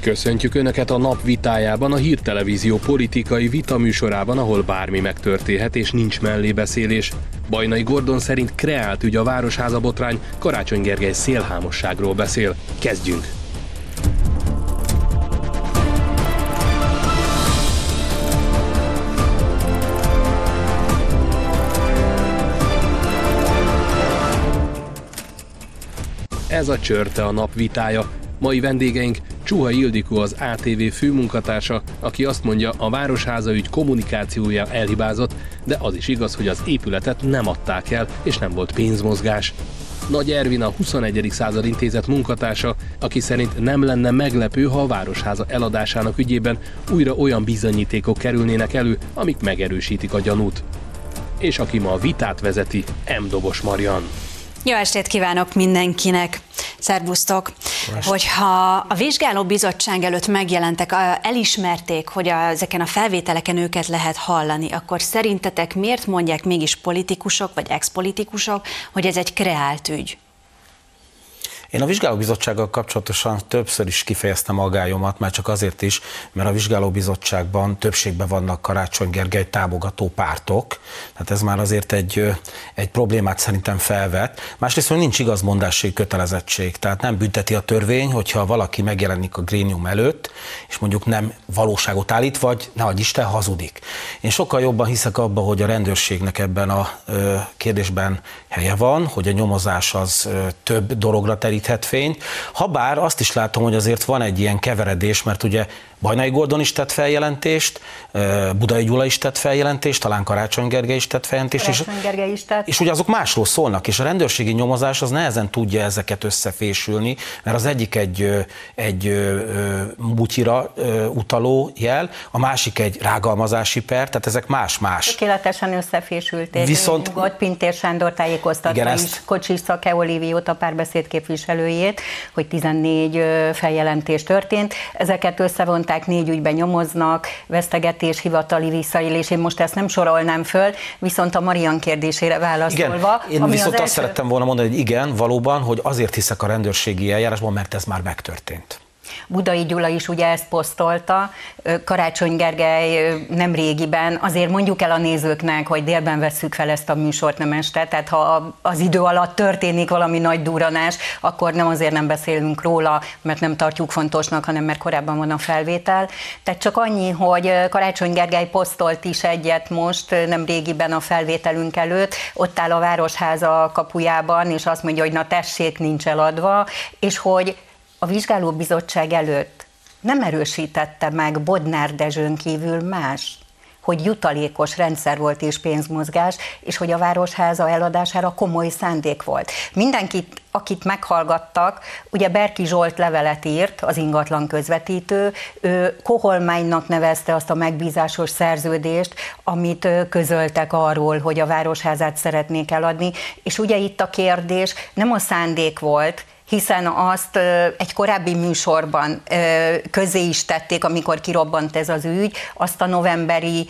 Köszöntjük Önöket a nap vitájában, a hírtelevízió politikai vitaműsorában, ahol bármi megtörténhet és nincs mellébeszélés. Bajnai Gordon szerint kreált ügy a Városháza botrány, Karácsony Gergely szélhámosságról beszél. Kezdjünk! Ez a csörte a nap vitája. Mai vendégeink Csuha Ildikó az ATV főmunkatársa, aki azt mondja, a Városháza ügy kommunikációja elhibázott, de az is igaz, hogy az épületet nem adták el, és nem volt pénzmozgás. Nagy Ervin a 21. század intézet munkatársa, aki szerint nem lenne meglepő, ha a Városháza eladásának ügyében újra olyan bizonyítékok kerülnének elő, amik megerősítik a gyanút. És aki ma a vitát vezeti, M. Dobos Marian. Jó estét kívánok mindenkinek! Szervusztok! Hogyha a vizsgáló bizottság előtt megjelentek, elismerték, hogy a, ezeken a felvételeken őket lehet hallani, akkor szerintetek miért mondják mégis politikusok vagy expolitikusok, hogy ez egy kreált ügy? Én a vizsgálóbizottsággal kapcsolatosan többször is kifejeztem agályomat, már csak azért is, mert a vizsgálóbizottságban többségben vannak Karácsony Gergely támogató pártok, tehát ez már azért egy, egy problémát szerintem felvet. Másrészt, hogy nincs igazmondási kötelezettség, tehát nem bünteti a törvény, hogyha valaki megjelenik a grénium előtt, és mondjuk nem valóságot állít, vagy ne Isten hazudik. Én sokkal jobban hiszek abba, hogy a rendőrségnek ebben a kérdésben helye van, hogy a nyomozás az több dologra terít deríthet fényt. Habár azt is látom, hogy azért van egy ilyen keveredés, mert ugye Bajnai Gordon is tett feljelentést, Budai Gyula is tett feljelentést, talán Karácsony Gergely is tett feljelentést. Karácsony és, Gergely is tett. És ugye azok másról szólnak, és a rendőrségi nyomozás az nehezen tudja ezeket összefésülni, mert az egyik egy, egy butyira utaló jel, a másik egy rágalmazási per, tehát ezek más-más. Tökéletesen összefésülték. Viszont nyugodt Pintér Sándor tájékoztatta igen, is Kocsis Szake Oliviót, a párbeszéd képviselőjét, hogy 14 feljelentés történt. Ezeket összevont mondták, négy ügyben nyomoznak, vesztegetés, hivatali visszaélés, én most ezt nem sorolnám föl, viszont a Marian kérdésére válaszolva. Igen, én viszont az azt első... szerettem volna mondani, hogy igen, valóban, hogy azért hiszek a rendőrségi eljárásban, mert ez már megtörtént. Budai Gyula is ugye ezt posztolta, Karácsony Gergely nem régiben, azért mondjuk el a nézőknek, hogy délben vesszük fel ezt a műsort, nem este, tehát ha az idő alatt történik valami nagy duranás, akkor nem azért nem beszélünk róla, mert nem tartjuk fontosnak, hanem mert korábban van a felvétel. Tehát csak annyi, hogy Karácsony Gergely posztolt is egyet most, nem régiben a felvételünk előtt, ott áll a Városháza kapujában, és azt mondja, hogy na tessék, nincs eladva, és hogy a vizsgálóbizottság előtt nem erősítette meg Bodnár Dezsőn kívül más, hogy jutalékos rendszer volt és pénzmozgás, és hogy a Városháza eladására komoly szándék volt. Mindenkit, akit meghallgattak, ugye Berki Zsolt levelet írt, az ingatlan közvetítő, ő Koholmánynak nevezte azt a megbízásos szerződést, amit közöltek arról, hogy a Városházát szeretnék eladni, és ugye itt a kérdés nem a szándék volt, hiszen azt egy korábbi műsorban közé is tették, amikor kirobbant ez az ügy, azt a novemberi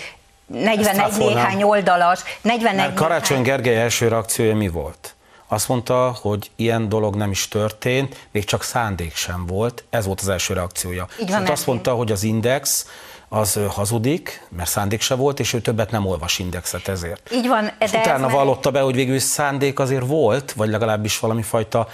41 néhány oldalas, 41 Karácsony Gergely első reakciója mi volt? Azt mondta, hogy ilyen dolog nem is történt, még csak szándék sem volt. Ez volt az első reakciója. Így van, azt mondta, hogy az Index az hazudik, mert szándék se volt, és ő többet nem olvas indexet ezért. Így van. És utána vallotta be, hogy végül szándék azért volt, vagy legalábbis valami fajta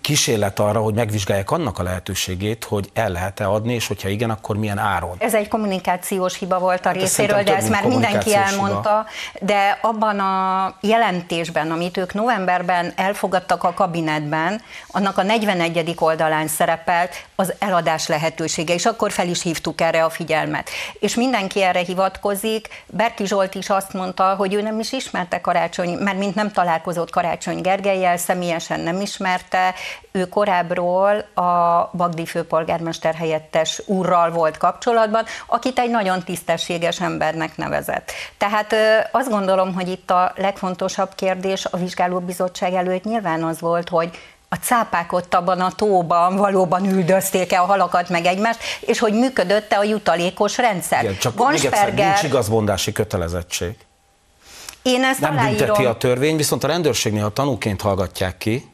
kísérlet arra, hogy megvizsgálják annak a lehetőségét, hogy el lehet-e adni, és hogyha igen, akkor milyen áron. Ez egy kommunikációs hiba volt a hát részéről, de ezt már mindenki elmondta, hiba. de abban a jelentésben, amit ők novemberben elfogadtak a kabinetben, annak a 41. oldalán szerepelt az eladás lehetősége, és akkor fel is hívtuk erre a figyelmet. És mindenki erre hivatkozik. Berki Zsolt is azt mondta, hogy ő nem is ismerte Karácsony, mert mint nem találkozott Karácsony Gergelyel, személyesen nem ismerte, ő korábbról a Bagdi főpolgármester helyettes úrral volt kapcsolatban, akit egy nagyon tisztességes embernek nevezett. Tehát azt gondolom, hogy itt a legfontosabb kérdés a vizsgálóbizottság előtt nyilván az volt, hogy a cápák ott abban a tóban valóban üldözték-e a halakat meg egymást, és hogy működött-e a jutalékos rendszer. Igen, csak Gonsperger... még egyszer, nincs igazmondási kötelezettség. Én ezt Nem aláírom. bünteti a törvény, viszont a rendőrségnél, ha tanúként hallgatják ki,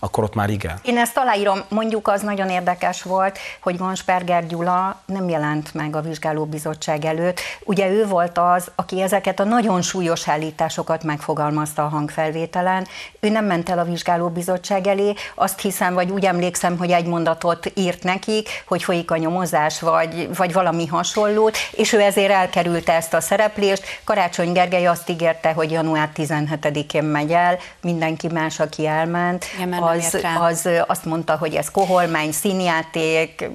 akkor ott már igen. Én ezt aláírom, mondjuk az nagyon érdekes volt, hogy Gansperger Gyula nem jelent meg a vizsgálóbizottság előtt. Ugye ő volt az, aki ezeket a nagyon súlyos állításokat megfogalmazta a hangfelvételen. Ő nem ment el a vizsgálóbizottság elé, azt hiszem, vagy úgy emlékszem, hogy egy mondatot írt nekik, hogy folyik a nyomozás, vagy, vagy valami hasonlót, és ő ezért elkerülte ezt a szereplést. Karácsony Gergely azt ígérte, hogy január 17-én megy el, mindenki más, aki elment, Igen, az, az azt mondta, hogy ez koholmány, színjáték,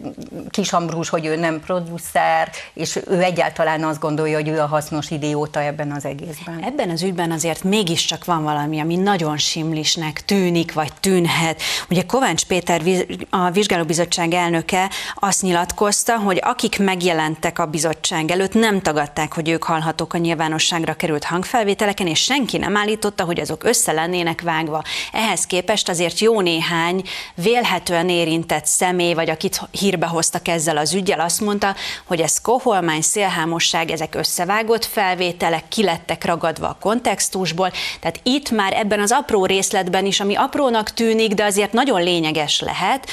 Kis Ambrus, hogy ő nem producer, és ő egyáltalán azt gondolja, hogy ő a hasznos idióta ebben az egészben. Ebben az ügyben azért mégiscsak van valami, ami nagyon simlisnek tűnik, vagy tűnhet. Ugye Kovács Péter, a vizsgálóbizottság elnöke azt nyilatkozta, hogy akik megjelentek a bizottság előtt, nem tagadták, hogy ők hallhatók a nyilvánosságra került hangfelvételeken, és senki nem állította, hogy azok össze lennének vágva. Ehhez képest azért jó néhány vélhetően érintett személy, vagy akit hírbe hoztak ezzel az ügyel, azt mondta, hogy ez koholmány, szélhámosság, ezek összevágott felvételek, kilettek ragadva a kontextusból. Tehát itt már ebben az apró részletben is, ami aprónak tűnik, de azért nagyon lényeges lehet,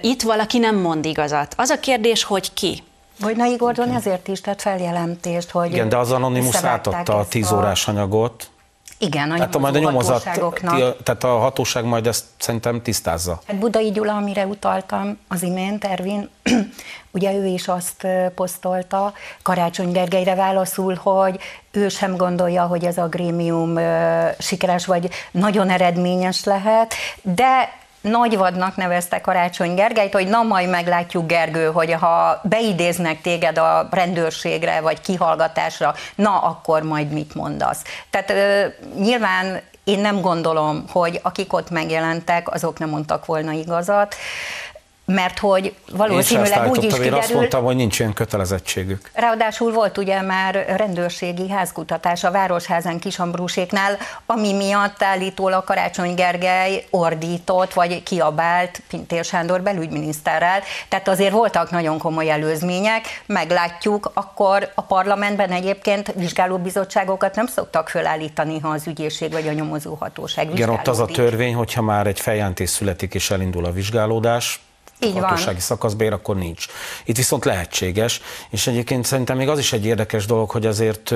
itt valaki nem mond igazat. Az a kérdés, hogy ki? Vojnai Gordon ezért is tett feljelentést, hogy Igen, de az Anonymous átadta a tíz órás anyagot, igen, a tehát majd a nyomozat, tehát a hatóság majd ezt szerintem tisztázza. Hát Budai Gyula, amire utaltam az imént, Ervin, ugye ő is azt posztolta Karácsony Gergelyre válaszul, hogy ő sem gondolja, hogy ez a grémium sikeres vagy nagyon eredményes lehet, de nagyvadnak nevezte Karácsony Gergelyt, hogy na majd meglátjuk Gergő, hogy ha beidéznek téged a rendőrségre vagy kihallgatásra, na akkor majd mit mondasz. Tehát ö, nyilván én nem gondolom, hogy akik ott megjelentek, azok nem mondtak volna igazat mert hogy valószínűleg úgy is kiderül... Én azt mondtam, hogy nincs ilyen kötelezettségük. Ráadásul volt ugye már rendőrségi házkutatás a Városházán Kisambruséknál, ami miatt állítólag Karácsony Gergely ordított, vagy kiabált Pintér Sándor belügyminiszterrel. Tehát azért voltak nagyon komoly előzmények, meglátjuk, akkor a parlamentben egyébként vizsgálóbizottságokat nem szoktak fölállítani, ha az ügyészség vagy a nyomozóhatóság Igen, ott az a törvény, hogyha már egy feljelentés születik és elindul a vizsgálódás, így hatósági van. szakaszbér, akkor nincs. Itt viszont lehetséges, és egyébként szerintem még az is egy érdekes dolog, hogy azért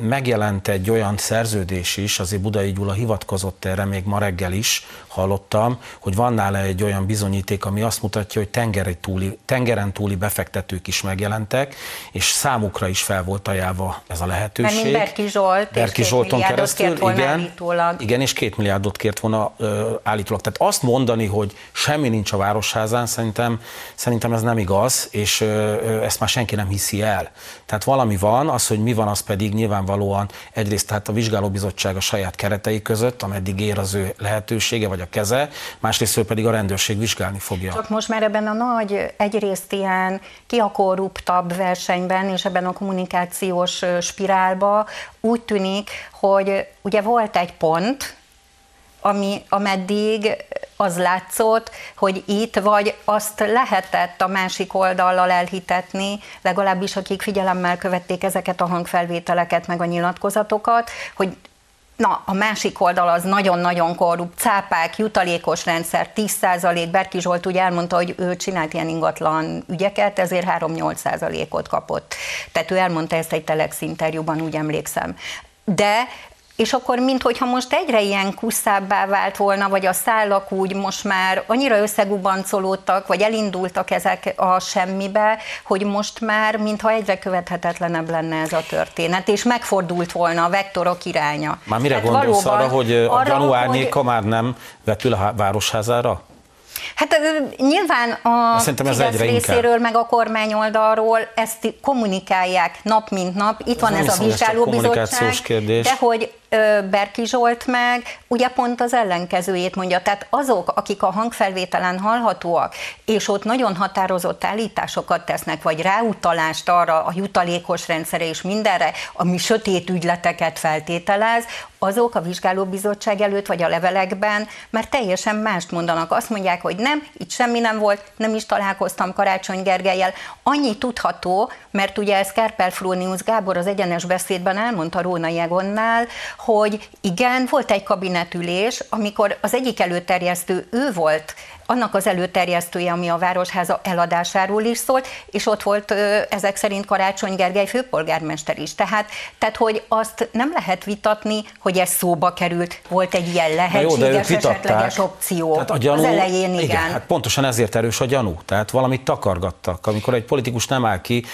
megjelent egy olyan szerződés is, azért Budai Gyula hivatkozott erre még ma reggel is, hallottam, hogy van nála egy olyan bizonyíték, ami azt mutatja, hogy tengeri túli, tengeren túli befektetők is megjelentek, és számukra is fel volt ajánlva ez a lehetőség. Mert Berki Zsolt Berki és Zsolton keresztül, kért volna igen, állítólag. igen, és két milliárdot kért volna ö, állítólag. Tehát azt mondani, hogy semmi nincs a városházán, szerintem, szerintem ez nem igaz, és ö, ö, ezt már senki nem hiszi el. Tehát valami van, az, hogy mi van, az pedig nyilvánvalóan egyrészt tehát a vizsgálóbizottság a saját keretei között, ameddig ér az ő lehetősége vagy a keze, másrészt pedig a rendőrség vizsgálni fogja. Csak most már ebben a nagy, egyrészt ilyen ki a korruptabb versenyben és ebben a kommunikációs spirálba úgy tűnik, hogy ugye volt egy pont, ami, ameddig az látszott, hogy itt vagy azt lehetett a másik oldallal elhitetni, legalábbis akik figyelemmel követték ezeket a hangfelvételeket, meg a nyilatkozatokat, hogy Na, a másik oldal az nagyon-nagyon korrupt, cápák, jutalékos rendszer, 10%, Berki Zsolt úgy elmondta, hogy ő csinált ilyen ingatlan ügyeket, ezért 3-8%-ot kapott. Tehát ő elmondta ezt egy Telex interjúban, úgy emlékszem. De és akkor minthogyha most egyre ilyen kusszábbá vált volna, vagy a szálak úgy most már annyira összegubancolódtak, vagy elindultak ezek a semmibe, hogy most már mintha egyre követhetetlenebb lenne ez a történet, és megfordult volna a vektorok iránya. Már mire Tehát gondolsz arra, hogy a gyanú árnyéka hogy... már nem vetül a városházára? Hát nyilván a Szerintem ez Fidesz részéről, inkább. meg a kormány oldalról ezt kommunikálják nap mint nap. Itt ez van ez a vizsgálóbizottság, de hogy Berki Zsolt meg ugye pont az ellenkezőjét mondja. Tehát azok, akik a hangfelvételen hallhatóak, és ott nagyon határozott állításokat tesznek, vagy ráutalást arra a jutalékos rendszere és mindenre, ami sötét ügyleteket feltételez, azok a vizsgálóbizottság előtt, vagy a levelekben, mert teljesen mást mondanak. Azt mondják, hogy nem, itt semmi nem volt, nem is találkoztam Karácsony Gergelyel. Annyi tudható, mert ugye ez Kárpel Frónius Gábor az egyenes beszédben elmondta Róna Jegonnál, hogy igen, volt egy kabinetülés, amikor az egyik előterjesztő ő volt annak az előterjesztője, ami a Városháza eladásáról is szólt, és ott volt ezek szerint Karácsony Gergely főpolgármester is. Tehát, tehát hogy azt nem lehet vitatni, hogy ez szóba került, volt egy ilyen lehetséges, jó, esetleges opció. Tehát a gyanú, az elején igen. igen. Hát pontosan ezért erős a gyanú. Tehát valamit takargattak. Amikor egy politikus nem áll ki,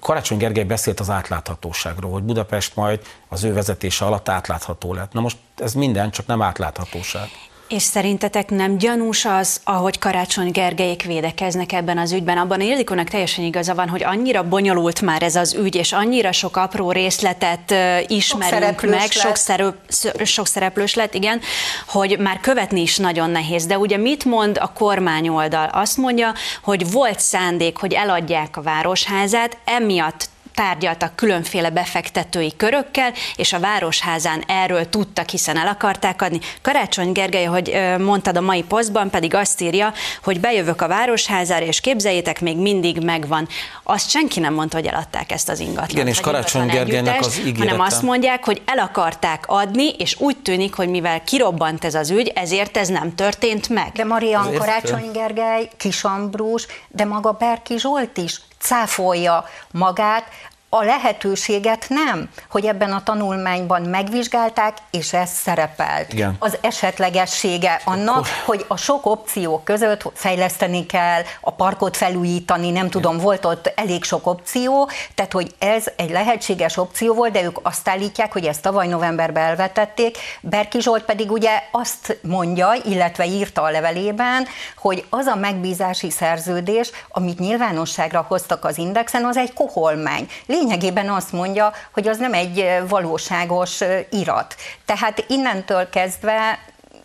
Karácsony Gergely beszélt az átláthatóságról, hogy Budapest majd az ő vezetése alatt átlátható lett. Na most ez minden, csak nem átláthatóság. És szerintetek nem gyanús az, ahogy Karácsony Gergelyék védekeznek ebben az ügyben? Abban Ildikónak teljesen igaza van, hogy annyira bonyolult már ez az ügy, és annyira sok apró részletet uh, ismerünk sok meg, sok, szerep, sok szereplős lett, igen, hogy már követni is nagyon nehéz. De ugye mit mond a kormányoldal? Azt mondja, hogy volt szándék, hogy eladják a városházát, emiatt tárgyaltak különféle befektetői körökkel, és a Városházán erről tudtak, hiszen el akarták adni. Karácsony Gergely, hogy mondtad a mai posztban, pedig azt írja, hogy bejövök a Városházára, és képzeljétek, még mindig megvan. Azt senki nem mondta, hogy eladták ezt az ingatlant. Igen, és Karácsony Gergelynek az ígérete. Hanem azt mondják, hogy el akarták adni, és úgy tűnik, hogy mivel kirobbant ez az ügy, ezért ez nem történt meg. De Marian Karácsony Gergely, Kisambrus, de maga Berki Zsolt is cáfolja magát, a lehetőséget nem, hogy ebben a tanulmányban megvizsgálták, és ez szerepelt. Igen. Az esetlegessége annak, oh. hogy a sok opció között fejleszteni kell, a parkot felújítani, nem tudom, Igen. volt ott elég sok opció, tehát hogy ez egy lehetséges opció volt, de ők azt állítják, hogy ezt tavaly novemberben elvetették. Berki Zsolt pedig ugye azt mondja, illetve írta a levelében, hogy az a megbízási szerződés, amit nyilvánosságra hoztak az Indexen, az egy koholmány lényegében azt mondja, hogy az nem egy valóságos irat. Tehát innentől kezdve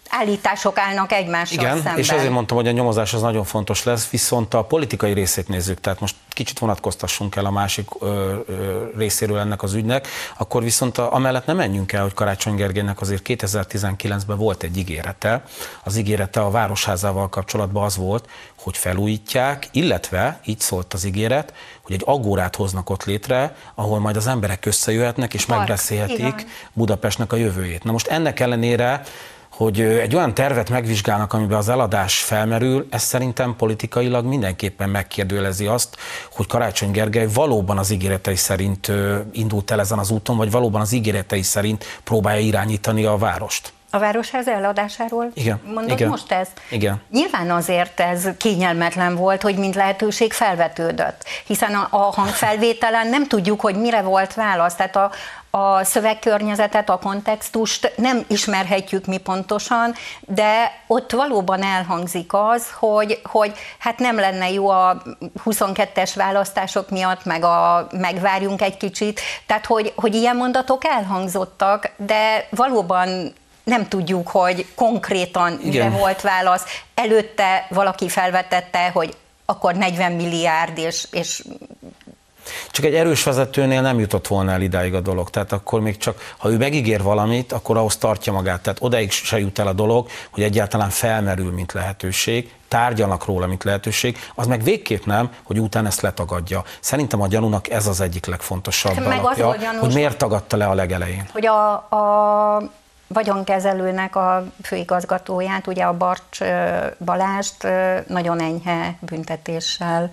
állítások állnak egymással Igen, szemben. és ezért mondtam, hogy a nyomozás az nagyon fontos lesz, viszont a politikai részét nézzük, tehát most kicsit vonatkoztassunk el a másik ö, ö, részéről ennek az ügynek, akkor viszont a, amellett nem menjünk el, hogy Karácsony Gergelynek azért 2019-ben volt egy ígérete. Az ígérete a Városházával kapcsolatban az volt, hogy felújítják, illetve, így szólt az ígéret, hogy egy agórát hoznak ott létre, ahol majd az emberek összejöhetnek és Park. megbeszélhetik Budapestnek a jövőjét. Na most ennek ellenére hogy egy olyan tervet megvizsgálnak, amiben az eladás felmerül, ez szerintem politikailag mindenképpen megkérdőjelezi azt, hogy Karácsony Gergely valóban az ígéretei szerint indult el ezen az úton, vagy valóban az ígéretei szerint próbálja irányítani a várost. A városház eladásáról igen, mondod igen, most ez? Igen. Nyilván azért ez kényelmetlen volt, hogy mint lehetőség felvetődött, hiszen a, a hangfelvételen nem tudjuk, hogy mire volt válasz, tehát a, a szövegkörnyezetet, a kontextust nem ismerhetjük mi pontosan, de ott valóban elhangzik az, hogy, hogy hát nem lenne jó a 22-es választások miatt, meg a, megvárjunk egy kicsit, tehát hogy, hogy ilyen mondatok elhangzottak, de valóban nem tudjuk, hogy konkrétan mire volt válasz. Előtte valaki felvetette, hogy akkor 40 milliárd, és, és csak egy erős vezetőnél nem jutott volna el idáig a dolog. Tehát akkor még csak, ha ő megígér valamit, akkor ahhoz tartja magát. Tehát odaig se jut el a dolog, hogy egyáltalán felmerül, mint lehetőség, tárgyalnak róla, mint lehetőség, az meg végképp nem, hogy utána ezt letagadja. Szerintem a gyanúnak ez az egyik legfontosabb hát meg alapja, az gyanús, hogy miért tagadta le a legelején. Hogy a, a vagyonkezelőnek a főigazgatóját, ugye a Barcs Balást nagyon enyhe büntetéssel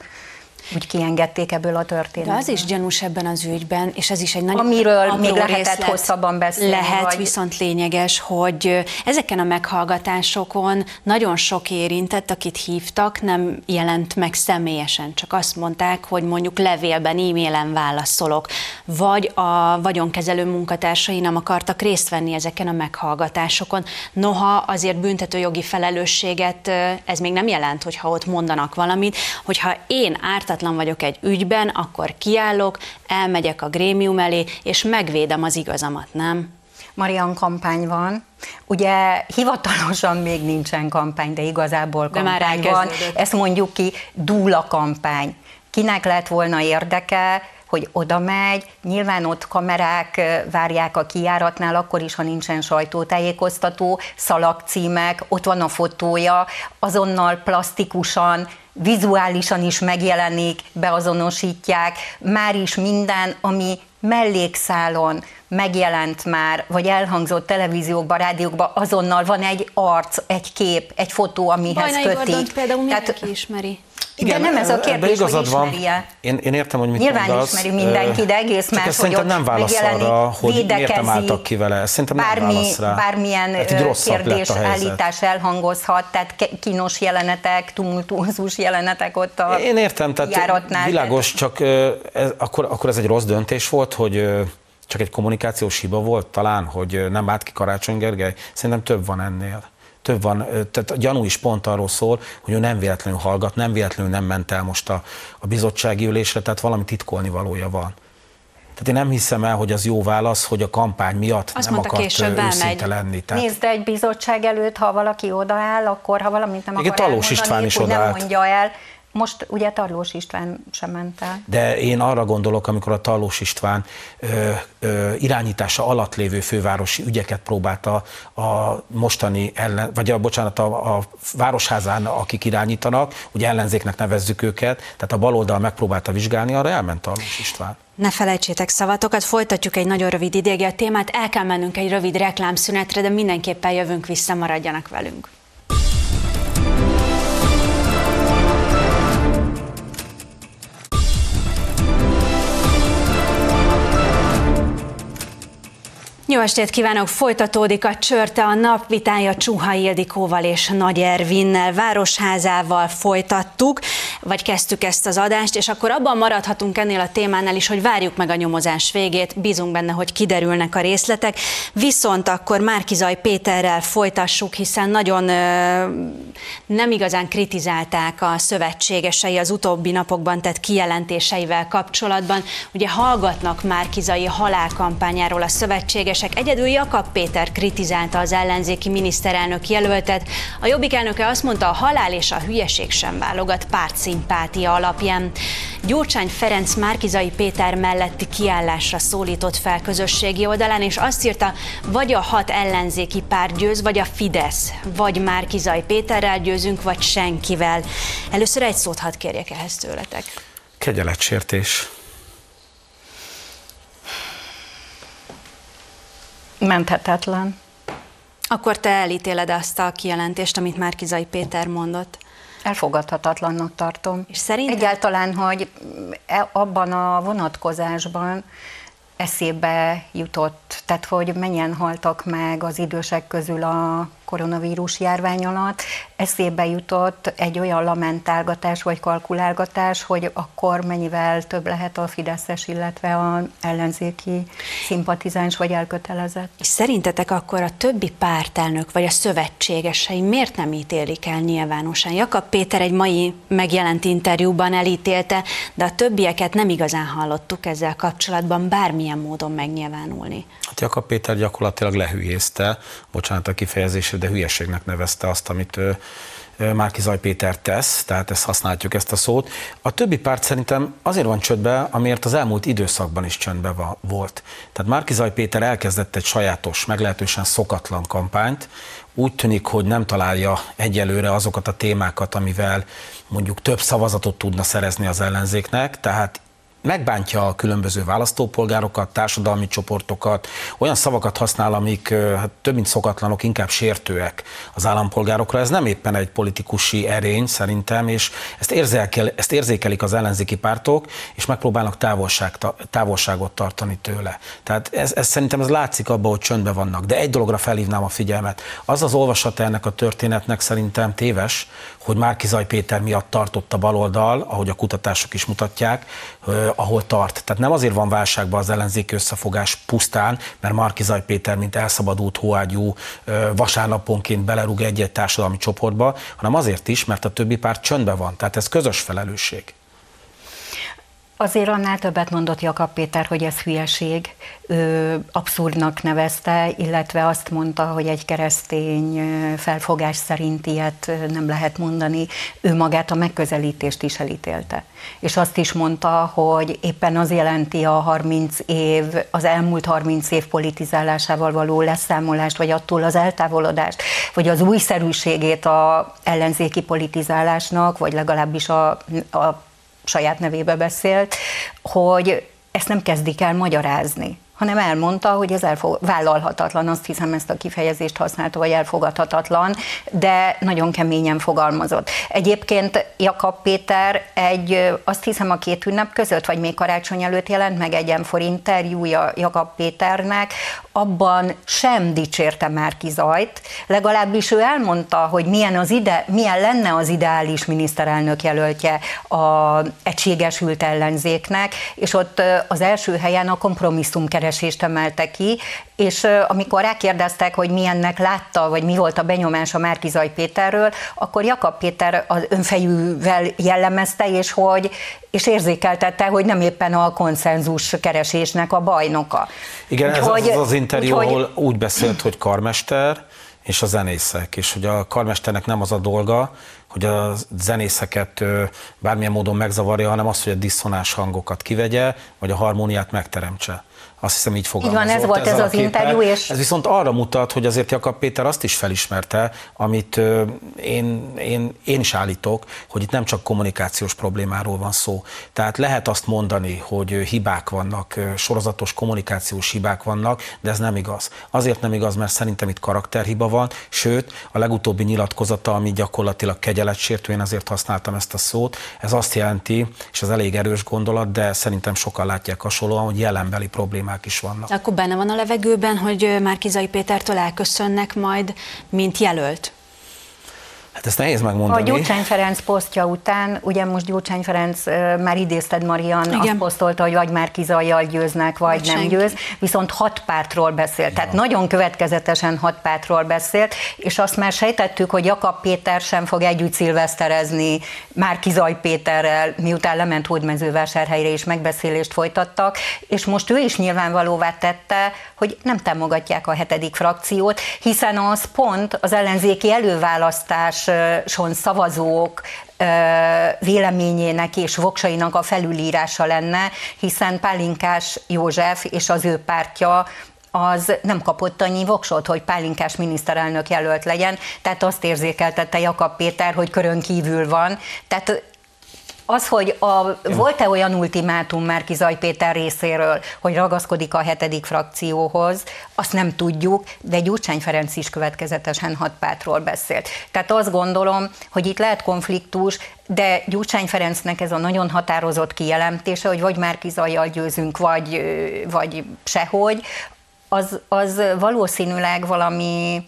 úgy kiengedték ebből a történetből. De az is gyanús ebben az ügyben, és ez is egy nagyon Amiről még lehetett hosszabban beszélni. Lehet, vagy... viszont lényeges, hogy ezeken a meghallgatásokon nagyon sok érintett, akit hívtak, nem jelent meg személyesen, csak azt mondták, hogy mondjuk levélben, e-mailen válaszolok, vagy a vagyonkezelő munkatársai nem akartak részt venni ezeken a meghallgatásokon. Noha azért büntetőjogi felelősséget ez még nem jelent, hogyha ott mondanak valamit, hogyha én ártat ártatlan vagyok egy ügyben, akkor kiállok, elmegyek a grémium elé, és megvédem az igazamat, nem? Marian kampány van. Ugye hivatalosan még nincsen kampány, de igazából de kampány már van. Ezt mondjuk ki, dúla kampány. Kinek lett volna érdeke, hogy oda megy, nyilván ott kamerák várják a kiáratnál, akkor is, ha nincsen sajtótájékoztató, szalagcímek, ott van a fotója, azonnal plastikusan vizuálisan is megjelenik, beazonosítják, már is minden, ami mellékszálon megjelent már, vagy elhangzott televíziókban, rádiókban, azonnal van egy arc, egy kép, egy fotó, amihez Bajnai kötik. Gordont például mindenki Tehát, ismeri. Igen, de nem ez a kérdés, hogy ismeri -e. Én, én értem, hogy mit Nyilván mondasz. ismeri mindenki, de egész más, hogy szerintem nem válasz arra, hogy miért nem álltak ki vele. Szerintem bármi, nem válasz rá. Bármilyen hát kérdés, állítás elhangozhat, tehát kínos jelenetek, tumultuózus jelenetek ott a Én értem, tehát járatnál. világos, csak ez, akkor, akkor ez egy rossz döntés volt, hogy csak egy kommunikációs hiba volt talán, hogy nem állt ki Karácsony Gergely? Szerintem több van ennél több van, tehát a gyanú is pont arról szól, hogy ő nem véletlenül hallgat, nem véletlenül nem ment el most a, a bizottsági ülésre, tehát valami titkolni valója van. Tehát én nem hiszem el, hogy az jó válasz, hogy a kampány miatt Azt nem akart őszinte lenni. Tehát... Nézd, egy bizottság előtt, ha valaki odaáll, akkor ha valamit nem akar Talós István is odaállt. nem mondja el, most ugye Tarlós István sem ment el. De én arra gondolok, amikor a Tarlós István ö, ö, irányítása alatt lévő fővárosi ügyeket próbálta a mostani ellen, vagy a, bocsánat, a, a városházán, akik irányítanak, ugye ellenzéknek nevezzük őket, tehát a baloldal megpróbálta vizsgálni, arra elment Tarlós István. Ne felejtsétek szavatokat, folytatjuk egy nagyon rövid ideig a témát, el kell mennünk egy rövid reklámszünetre, de mindenképpen jövünk vissza, maradjanak velünk. Jó estét kívánok! Folytatódik a csörte a napvitája Csuha Ildikóval és Nagy Ervinnel. Városházával folytattuk, vagy kezdtük ezt az adást, és akkor abban maradhatunk ennél a témánál is, hogy várjuk meg a nyomozás végét, bízunk benne, hogy kiderülnek a részletek. Viszont akkor Márkizaj Péterrel folytassuk, hiszen nagyon ö, nem igazán kritizálták a szövetségesei az utóbbi napokban tett kijelentéseivel kapcsolatban. Ugye hallgatnak Márkizai halálkampányáról a szövetséges egyesek. Egyedül Jakab Péter kritizálta az ellenzéki miniszterelnök jelöltet. A jobbik elnöke azt mondta, a halál és a hülyeség sem válogat pártszimpátia alapján. Gyurcsány Ferenc Márkizai Péter melletti kiállásra szólított fel közösségi oldalán, és azt írta, vagy a hat ellenzéki párt győz, vagy a Fidesz, vagy Márkizai Péterrel győzünk, vagy senkivel. Először egy szót hadd kérjek ehhez tőletek. Kegyeletsértés. Menthetetlen. Akkor te elítéled azt a kijelentést, amit már Kizai Péter mondott? Elfogadhatatlannak tartom. És szerintem? Egyáltalán, hogy e- abban a vonatkozásban eszébe jutott, tehát hogy mennyien haltak meg az idősek közül a koronavírus járvány alatt, eszébe jutott egy olyan lamentálgatás vagy kalkulálgatás, hogy akkor mennyivel több lehet a Fideszes, illetve a ellenzéki szimpatizáns vagy elkötelezett. És szerintetek akkor a többi pártelnök vagy a szövetségesei miért nem ítélik el nyilvánosan? Jakab Péter egy mai megjelent interjúban elítélte, de a többieket nem igazán hallottuk ezzel kapcsolatban bármilyen módon megnyilvánulni. Hát Jakab Péter gyakorlatilag lehülyézte, bocsánat a kifejezésre, de hülyeségnek nevezte azt, amit ő, Márki Zaj Péter tesz, tehát ezt használjuk ezt a szót. A többi párt szerintem azért van csöndbe, amiért az elmúlt időszakban is csöndbe volt. Tehát Márki Zaj Péter elkezdett egy sajátos, meglehetősen szokatlan kampányt, úgy tűnik, hogy nem találja egyelőre azokat a témákat, amivel mondjuk több szavazatot tudna szerezni az ellenzéknek, tehát megbántja a különböző választópolgárokat, társadalmi csoportokat, olyan szavakat használ, amik hát, több mint szokatlanok, inkább sértőek az állampolgárokra. Ez nem éppen egy politikusi erény szerintem, és ezt, érzékel, ezt érzékelik az ellenzéki pártok, és megpróbálnak távolság, távolságot tartani tőle. Tehát ez, ez szerintem ez látszik abban, hogy csöndben vannak. De egy dologra felhívnám a figyelmet. Az az olvasata ennek a történetnek szerintem téves, hogy Márkizaj Péter miatt tartott a baloldal, ahogy a kutatások is mutatják, ahol tart. Tehát nem azért van válságban az ellenzéki összefogás pusztán, mert Markizaj Péter, mint elszabadult hóágyú vasárnaponként belerúg egy-egy társadalmi csoportba, hanem azért is, mert a többi párt csöndben van. Tehát ez közös felelősség. Azért annál többet mondott Jakab Péter, hogy ez hülyeség, ő abszurdnak nevezte, illetve azt mondta, hogy egy keresztény felfogás szerint ilyet nem lehet mondani. Ő magát a megközelítést is elítélte. És azt is mondta, hogy éppen az jelenti a 30 év, az elmúlt 30 év politizálásával való leszámolást, vagy attól az eltávolodást, vagy az újszerűségét a ellenzéki politizálásnak, vagy legalábbis a, a saját nevébe beszélt, hogy ezt nem kezdik el magyarázni hanem elmondta, hogy ez elfog, vállalhatatlan, azt hiszem ezt a kifejezést használta, vagy elfogadhatatlan, de nagyon keményen fogalmazott. Egyébként Jakab Péter egy, azt hiszem a két ünnep között, vagy még karácsony előtt jelent meg egy M4 interjúja Jakab Péternek, abban sem dicsérte már Zajt, legalábbis ő elmondta, hogy milyen, az ide, milyen lenne az ideális miniszterelnök jelöltje a egységesült ellenzéknek, és ott az első helyen a kompromisszum keresést emelte ki, és amikor rákérdeztek, hogy milyennek látta, vagy mi volt a benyomás a Márkizaj Péterről, akkor Jakab Péter az önfejűvel jellemezte, és hogy és érzékeltette, hogy nem éppen a konszenzus keresésnek a bajnoka. Igen, ez hogy, az az interjú, úgy, ahol úgy beszélt, hogy karmester, és a zenészek, és hogy a karmesternek nem az a dolga, hogy a zenészeket bármilyen módon megzavarja, hanem az, hogy a diszonás hangokat kivegye, vagy a harmóniát megteremtse. Azt hiszem így fogalmazott. Van, ez volt ez, ez az interjú. És... Ez viszont arra mutat, hogy azért Jakab Péter azt is felismerte, amit én, én, én is állítok, hogy itt nem csak kommunikációs problémáról van szó. Tehát lehet azt mondani, hogy hibák vannak, sorozatos kommunikációs hibák vannak, de ez nem igaz. Azért nem igaz, mert szerintem itt karakterhiba van, sőt, a legutóbbi nyilatkozata, ami gyakorlatilag kegyeletsértő, én azért használtam ezt a szót, ez azt jelenti, és ez elég erős gondolat, de szerintem sokan látják hasonlóan, hogy jelenbeli problémák problémák is vannak. Akkor benne van a levegőben, hogy Márkizai Pétertől elköszönnek majd, mint jelölt? Hát ezt nehéz megmondani. A Gyurcsány Ferenc posztja után, ugye most Gyurcsány Ferenc már idézted Marian, Igen. azt posztolta, hogy vagy már kizajjal győznek, vagy nem senki. győz, viszont hat pártról beszélt. Ja. Tehát nagyon következetesen hat pártról beszélt, és azt már sejtettük, hogy Jakab Péter sem fog együtt szilveszterezni már Kizaj Péterrel, miután lement Hódmezővásárhelyre és megbeszélést folytattak, és most ő is nyilvánvalóvá tette, hogy nem támogatják a hetedik frakciót, hiszen az pont az ellenzéki előválasztás választáson szavazók véleményének és voksainak a felülírása lenne, hiszen Pálinkás József és az ő pártja az nem kapott annyi voksot, hogy Pálinkás miniszterelnök jelölt legyen, tehát azt érzékeltette Jakab Péter, hogy körön kívül van. Tehát az, hogy a, volt-e olyan ultimátum már Kizaj Péter részéről, hogy ragaszkodik a hetedik frakcióhoz, azt nem tudjuk, de Gyurcsány Ferenc is következetesen hat pártról beszélt. Tehát azt gondolom, hogy itt lehet konfliktus, de Gyurcsány Ferencnek ez a nagyon határozott kijelentése, hogy vagy már Kizajjal győzünk, vagy, vagy sehogy, az, az valószínűleg valami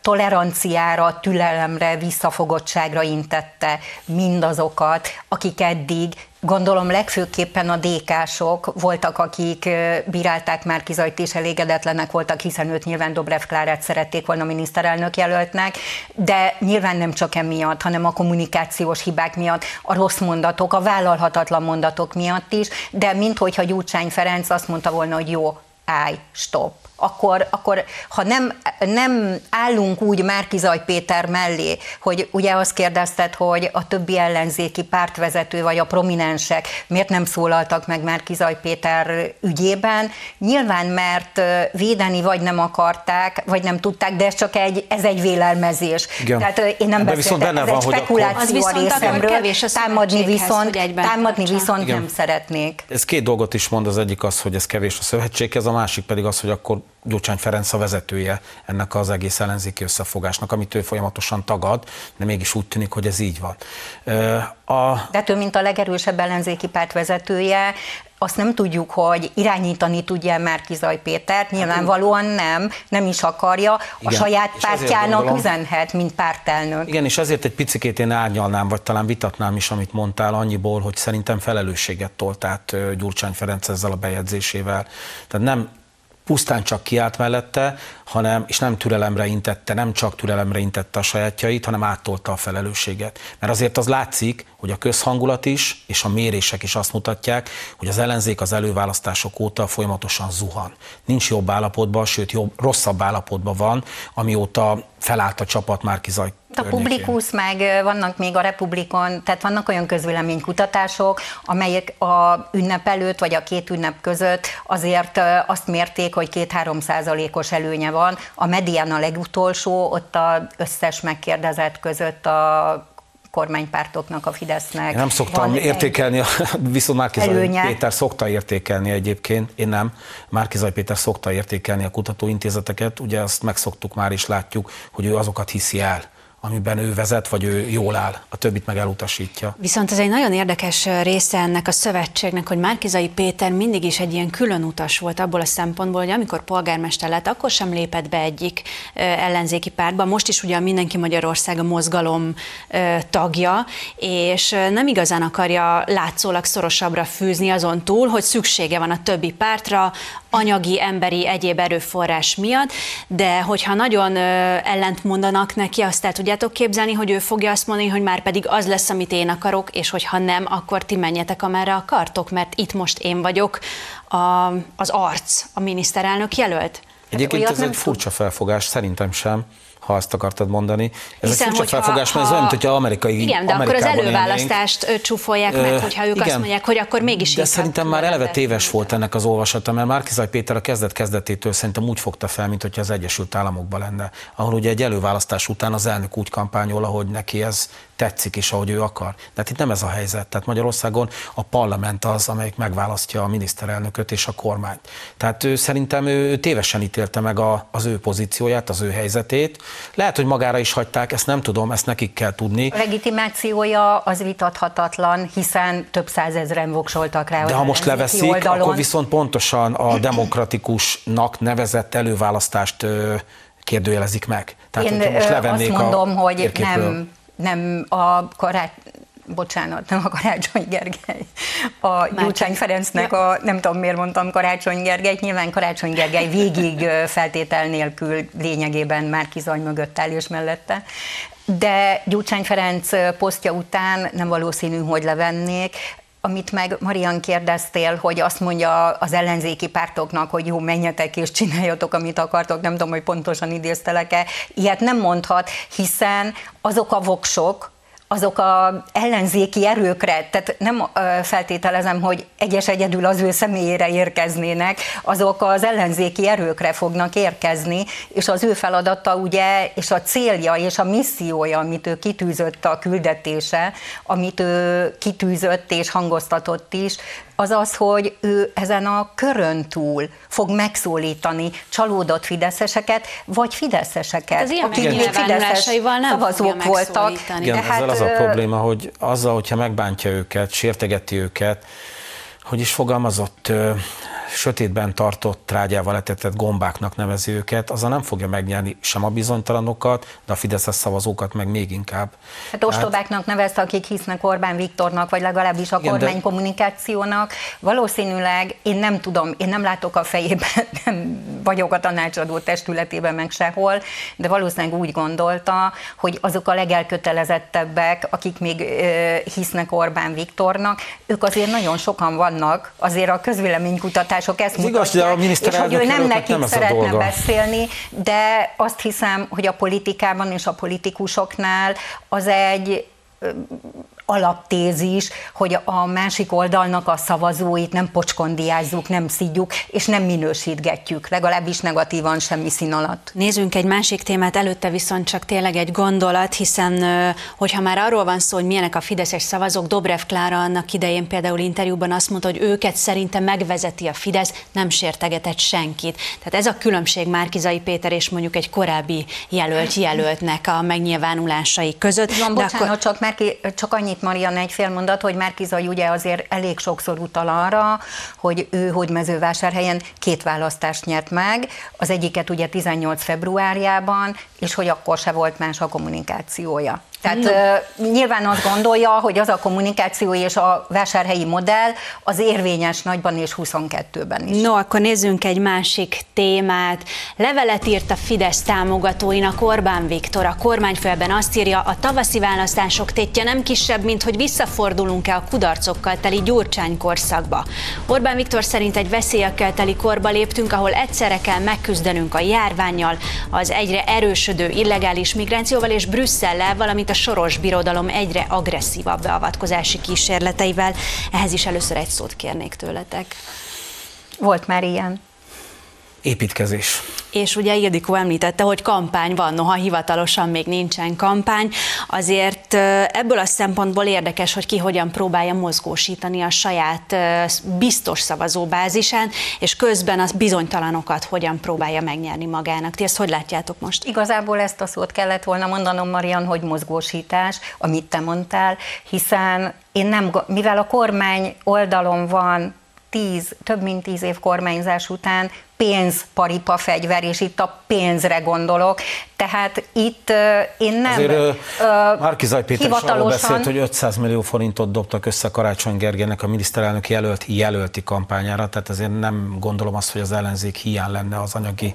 toleranciára, türelemre, visszafogottságra intette mindazokat, akik eddig Gondolom legfőképpen a DK-sok voltak, akik bírálták már Kizajt és elégedetlenek voltak, hiszen őt nyilván Dobrev Klárát szerették volna miniszterelnök jelöltnek, de nyilván nem csak emiatt, hanem a kommunikációs hibák miatt, a rossz mondatok, a vállalhatatlan mondatok miatt is, de minthogyha Gyurcsány Ferenc azt mondta volna, hogy jó, állj, stop akkor, akkor ha nem, nem állunk úgy Márkizaj Péter mellé, hogy ugye azt kérdezted, hogy a többi ellenzéki pártvezető vagy a prominensek miért nem szólaltak meg Márkizaj Péter ügyében, nyilván mert védeni vagy nem akarták, vagy nem tudták, de ez csak egy, ez egy vélelmezés. Igen. Tehát én nem Ebben beszéltem, ez van, egy spekuláció a részemről, támadni viszont, támadni viszont nem szeretnék. Ez két dolgot is mond, az egyik az, hogy ez kevés a szövetséghez, a másik pedig az, hogy akkor Gyurcsány Ferenc a vezetője ennek az egész ellenzéki összefogásnak, amit ő folyamatosan tagad, de mégis úgy tűnik, hogy ez így van. A... De ő, mint a legerősebb ellenzéki párt vezetője, azt nem tudjuk, hogy irányítani tudja már Kizaj Pétert, nyilvánvalóan nem, nem is akarja, a Igen, saját pártjának gondolom, üzenhet, mint pártelnök. Igen, és ezért egy picit én árnyalnám, vagy talán vitatnám is, amit mondtál, annyiból, hogy szerintem felelősséget tolt át Gyurcsány Ferenc ezzel a bejegyzésével. Tehát nem pusztán csak kiállt mellette, hanem, és nem türelemre intette, nem csak türelemre intette a sajátjait, hanem áttolta a felelősséget. Mert azért az látszik, hogy a közhangulat is, és a mérések is azt mutatják, hogy az ellenzék az előválasztások óta folyamatosan zuhan. Nincs jobb állapotban, sőt jobb, rosszabb állapotban van, amióta felállt a csapat már kizaj a Publikus, meg vannak még a Republikon, tehát vannak olyan közvéleménykutatások, amelyek a ünnep előtt, vagy a két ünnep között azért azt mérték, hogy két-három százalékos előnye van. A medián a legutolsó, ott az összes megkérdezett között a kormánypártoknak, a Fidesznek. Én nem szoktam van értékelni, viszont Márkizai előnye. Péter szokta értékelni egyébként, én nem. Márkizai Péter szokta értékelni a kutatóintézeteket, ugye azt megszoktuk már is látjuk, hogy ő azokat hiszi el, amiben ő vezet, vagy ő jól áll, a többit meg elutasítja. Viszont ez egy nagyon érdekes része ennek a szövetségnek, hogy Márkizai Péter mindig is egy ilyen külön utas volt abból a szempontból, hogy amikor polgármester lett, akkor sem lépett be egyik ellenzéki pártba. Most is ugye Mindenki Magyarország a mozgalom tagja, és nem igazán akarja látszólag szorosabbra fűzni azon túl, hogy szüksége van a többi pártra, anyagi, emberi, egyéb erőforrás miatt, de hogyha nagyon ellent mondanak neki, azt el tudjátok képzelni, hogy ő fogja azt mondani, hogy már pedig az lesz, amit én akarok, és hogyha nem, akkor ti menjetek, amerre akartok, mert itt most én vagyok a, az arc, a miniszterelnök jelölt. Egyébként ez egy furcsa felfogás, szerintem sem ha azt akartad mondani. Ez Hiszen, egy furcsa felfogás, mert ez olyan, mint hogyha amerikai Igen, de akkor az előválasztást élnénk. csúfolják meg, hogyha ők igen, azt mondják, hogy akkor mégis De szerintem már eleve téves volt ennek az olvasata, mert Márkizaj Péter a kezdet-kezdetétől szerintem úgy fogta fel, mint hogyha az Egyesült Államokban lenne, ahol ugye egy előválasztás után az elnök úgy kampányol, ahogy neki ez tetszik is, ahogy ő akar. De hát itt nem ez a helyzet. Tehát Magyarországon a parlament az, amelyik megválasztja a miniszterelnököt és a kormányt. Tehát ő szerintem ő tévesen ítélte meg a, az ő pozícióját, az ő helyzetét. Lehet, hogy magára is hagyták, ezt nem tudom, ezt nekik kell tudni. A legitimációja az vitathatatlan, hiszen több százezren voksoltak rá. De ha most leveszik, oldalon. akkor viszont pontosan a demokratikusnak nevezett előválasztást kérdőjelezik meg. Tehát, Én most azt mondom, a hogy nem nem a karács, bocsánat, nem a Karácsony Gergely, a Gyurcsány Ferencnek a, nem tudom miért mondtam Karácsony Gergelyt, nyilván Karácsony Gergely végig feltétel nélkül lényegében már kizaj mögött áll és mellette, de Gyurcsány Ferenc posztja után nem valószínű, hogy levennék, amit meg Marian kérdeztél, hogy azt mondja az ellenzéki pártoknak, hogy jó, menjetek és csináljatok, amit akartok, nem tudom, hogy pontosan idéztelek-e, ilyet nem mondhat, hiszen azok a voksok, azok a ellenzéki erőkre, tehát nem feltételezem, hogy egyes egyedül az ő személyére érkeznének, azok az ellenzéki erőkre fognak érkezni, és az ő feladata ugye, és a célja, és a missziója, amit ő kitűzött a küldetése, amit ő kitűzött és hangoztatott is, az az, hogy ő ezen a körön túl fog megszólítani csalódott fideszeseket, vagy fideszeseket, az akik még fideszes nem szavazók voltak. Igen, hát, ezzel az a probléma, hogy azzal, hogyha megbántja őket, sértegeti őket, hogy is fogalmazott, sötétben tartott trágyával etetett gombáknak nevezi őket, azzal nem fogja megnyerni sem a bizonytalanokat, de a Fideszes szavazókat meg még inkább. Hát ostobáknak nevezte, akik hisznek Orbán Viktornak, vagy legalábbis a igen, kormány de... kommunikációnak. Valószínűleg én nem tudom, én nem látok a fejében, nem vagyok a tanácsadó testületében meg sehol, de valószínűleg úgy gondolta, hogy azok a legelkötelezettebbek, akik még ö, hisznek Orbán Viktornak, ők azért nagyon sokan vannak, azért a közvéleménykutatás kutatások ezt ez mutatják, igaz, és hogy ő nem nekik nem szeretne beszélni, de azt hiszem, hogy a politikában és a politikusoknál az egy alaptézis, hogy a másik oldalnak a szavazóit nem pocskondiázzuk, nem szidjuk, és nem minősítgetjük, legalábbis negatívan semmi szín alatt. Nézzünk egy másik témát, előtte viszont csak tényleg egy gondolat, hiszen hogyha már arról van szó, hogy milyenek a fideszes szavazók, Dobrev Klára annak idején például interjúban azt mondta, hogy őket szerintem megvezeti a Fidesz, nem sértegetett senkit. Tehát ez a különbség Márkizai Péter és mondjuk egy korábbi jelölt jelöltnek a megnyilvánulásai között. Van, bocsánat, akkor... csak, Márki, csak annyi annyit, Marianne, egy fél mondat, hogy Márkizai ugye azért elég sokszor utal arra, hogy ő, hogy mezővásárhelyen két választást nyert meg, az egyiket ugye 18 februárjában, és hogy akkor se volt más a kommunikációja. Tehát no. nyilván azt gondolja, hogy az a kommunikáció és a vásárhelyi modell az érvényes nagyban és 22-ben is. No, akkor nézzünk egy másik témát. Levelet írt a Fidesz támogatóinak Orbán Viktor. A kormányfőben azt írja, a tavaszi választások tétje nem kisebb, mint hogy visszafordulunk-e a kudarcokkal teli gyurcsány korszakba. Orbán Viktor szerint egy veszélyekkel teli korba léptünk, ahol egyszerre kell megküzdenünk a járványjal, az egyre erősödő illegális migrációval és Brüsszellel, valamint a a soros birodalom egyre agresszívabb beavatkozási kísérleteivel. Ehhez is először egy szót kérnék tőletek. Volt már ilyen. Építkezés. És ugye Ildikó említette, hogy kampány van, noha hivatalosan még nincsen kampány, azért ebből a szempontból érdekes, hogy ki hogyan próbálja mozgósítani a saját biztos szavazóbázisán, és közben az bizonytalanokat hogyan próbálja megnyerni magának. Ti ezt hogy látjátok most? Igazából ezt a szót kellett volna mondanom, Marian, hogy mozgósítás, amit te mondtál, hiszen én nem, mivel a kormány oldalon van tíz, több mint tíz év kormányzás után pénz, paripa, fegyver, és itt a pénzre gondolok. Tehát itt uh, én nem Azért uh, Márkizaj Péter hivatalosan... beszélt, hogy 500 millió forintot dobtak össze Karácsony Gergelynek a miniszterelnök jelölt, jelölti kampányára, tehát azért nem gondolom azt, hogy az ellenzék hiány lenne az anyagi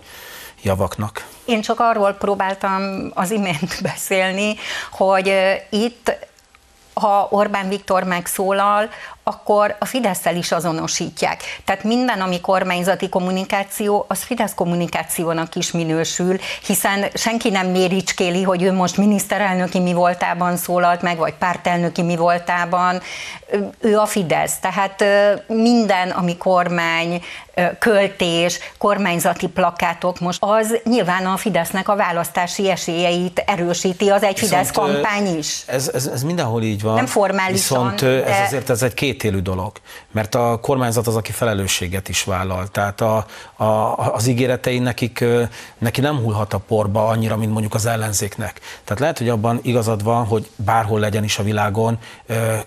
javaknak. Én csak arról próbáltam az imént beszélni, hogy itt ha Orbán Viktor megszólal, akkor a fidesz is azonosítják. Tehát minden, ami kormányzati kommunikáció, az Fidesz kommunikációnak is minősül, hiszen senki nem méricskéli, hogy ő most miniszterelnöki mi voltában szólalt meg, vagy pártelnöki mi voltában. Ő a Fidesz. Tehát minden, ami kormány, költés, kormányzati plakátok most, az nyilván a Fidesznek a választási esélyeit erősíti, az egy Fidesz viszont, kampány is. Ez, ez, ez mindenhol így van. Nem formálisan. Viszont de... ez azért ez egy két kétélű dolog, mert a kormányzat az, aki felelősséget is vállal. Tehát a, a, az ígéretei nekik, neki nem hullhat a porba annyira, mint mondjuk az ellenzéknek. Tehát lehet, hogy abban igazad van, hogy bárhol legyen is a világon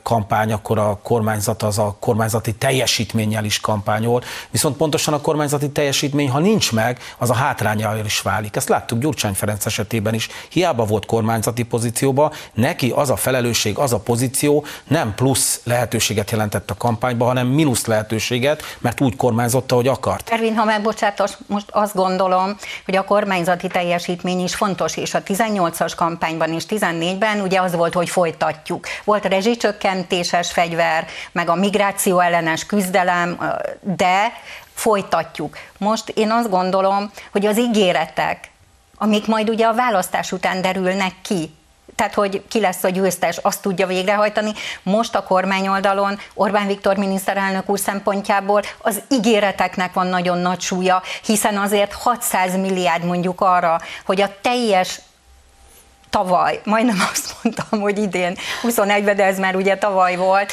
kampány, akkor a kormányzat az a kormányzati teljesítménnyel is kampányol, viszont pontosan a kormányzati teljesítmény, ha nincs meg, az a hátrányával is válik. Ezt láttuk Gyurcsány Ferenc esetében is. Hiába volt kormányzati pozícióba, neki az a felelősség, az a pozíció nem plusz lehetőséget jelentett a kampányba, hanem mínusz lehetőséget, mert úgy kormányzotta, hogy akart. Ervin, ha megbocsátasz, most azt gondolom, hogy a kormányzati teljesítmény is fontos, és a 18-as kampányban és 14-ben ugye az volt, hogy folytatjuk. Volt a rezsicsökkentéses fegyver, meg a migráció ellenes küzdelem, de folytatjuk. Most én azt gondolom, hogy az ígéretek, amik majd ugye a választás után derülnek ki, tehát hogy ki lesz a győztes, azt tudja végrehajtani. Most a kormányoldalon Orbán Viktor miniszterelnök úr szempontjából az ígéreteknek van nagyon nagy súlya, hiszen azért 600 milliárd mondjuk arra, hogy a teljes tavaly, majdnem azt mondtam, hogy idén, 21 de ez már ugye tavaly volt,